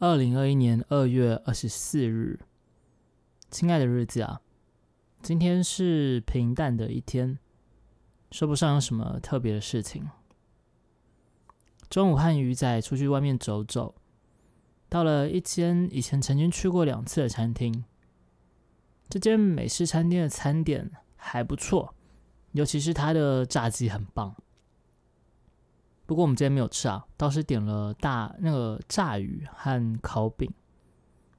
二零二一年二月二十四日，亲爱的日子啊，今天是平淡的一天，说不上有什么特别的事情。中午和鱼仔出去外面走走，到了一间以前曾经去过两次的餐厅。这间美式餐厅的餐点还不错，尤其是它的炸鸡很棒。不过我们今天没有吃啊，倒是点了大那个炸鱼和烤饼，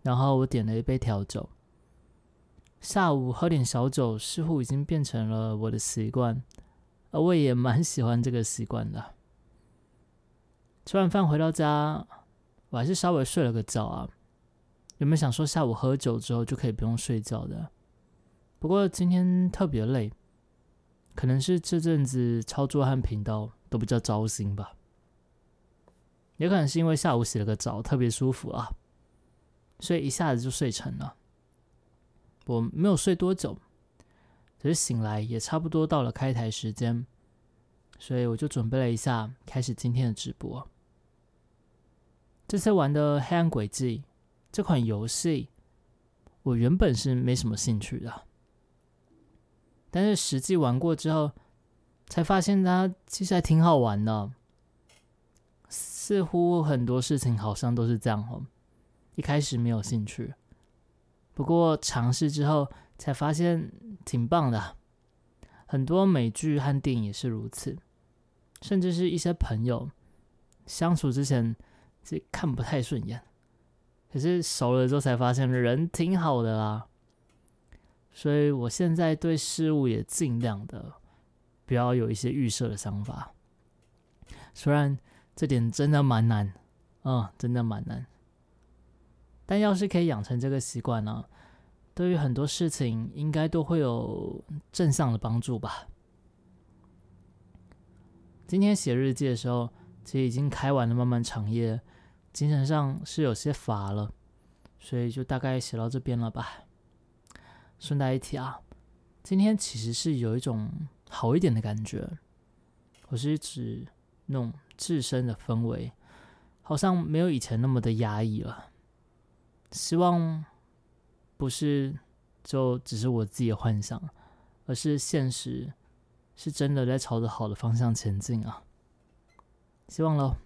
然后我点了一杯调酒。下午喝点小酒似乎已经变成了我的习惯，而我也蛮喜欢这个习惯的。吃完饭回到家，我还是稍微睡了个觉啊。有没有想说下午喝酒之后就可以不用睡觉的？不过今天特别累，可能是这阵子操作和频道都比较糟心吧。也可能是因为下午洗了个澡，特别舒服啊，所以一下子就睡沉了。我没有睡多久，只是醒来也差不多到了开台时间，所以我就准备了一下，开始今天的直播。这次玩的《黑暗轨迹》。这款游戏我原本是没什么兴趣的，但是实际玩过之后，才发现它其实还挺好玩的。似乎很多事情好像都是这样哦，一开始没有兴趣，不过尝试之后才发现挺棒的。很多美剧和电影也是如此，甚至是一些朋友相处之前，这看不太顺眼。可是熟了之后才发现人挺好的啦，所以我现在对事物也尽量的不要有一些预设的想法，虽然这点真的蛮难，嗯，真的蛮难，但要是可以养成这个习惯呢，对于很多事情应该都会有正向的帮助吧。今天写日记的时候，其实已经开完了漫漫长夜。精神上是有些乏了，所以就大概写到这边了吧。顺带一提啊，今天其实是有一种好一点的感觉，我是指那种自身的氛围，好像没有以前那么的压抑了。希望不是就只是我自己的幻想，而是现实是真的在朝着好的方向前进啊！希望喽。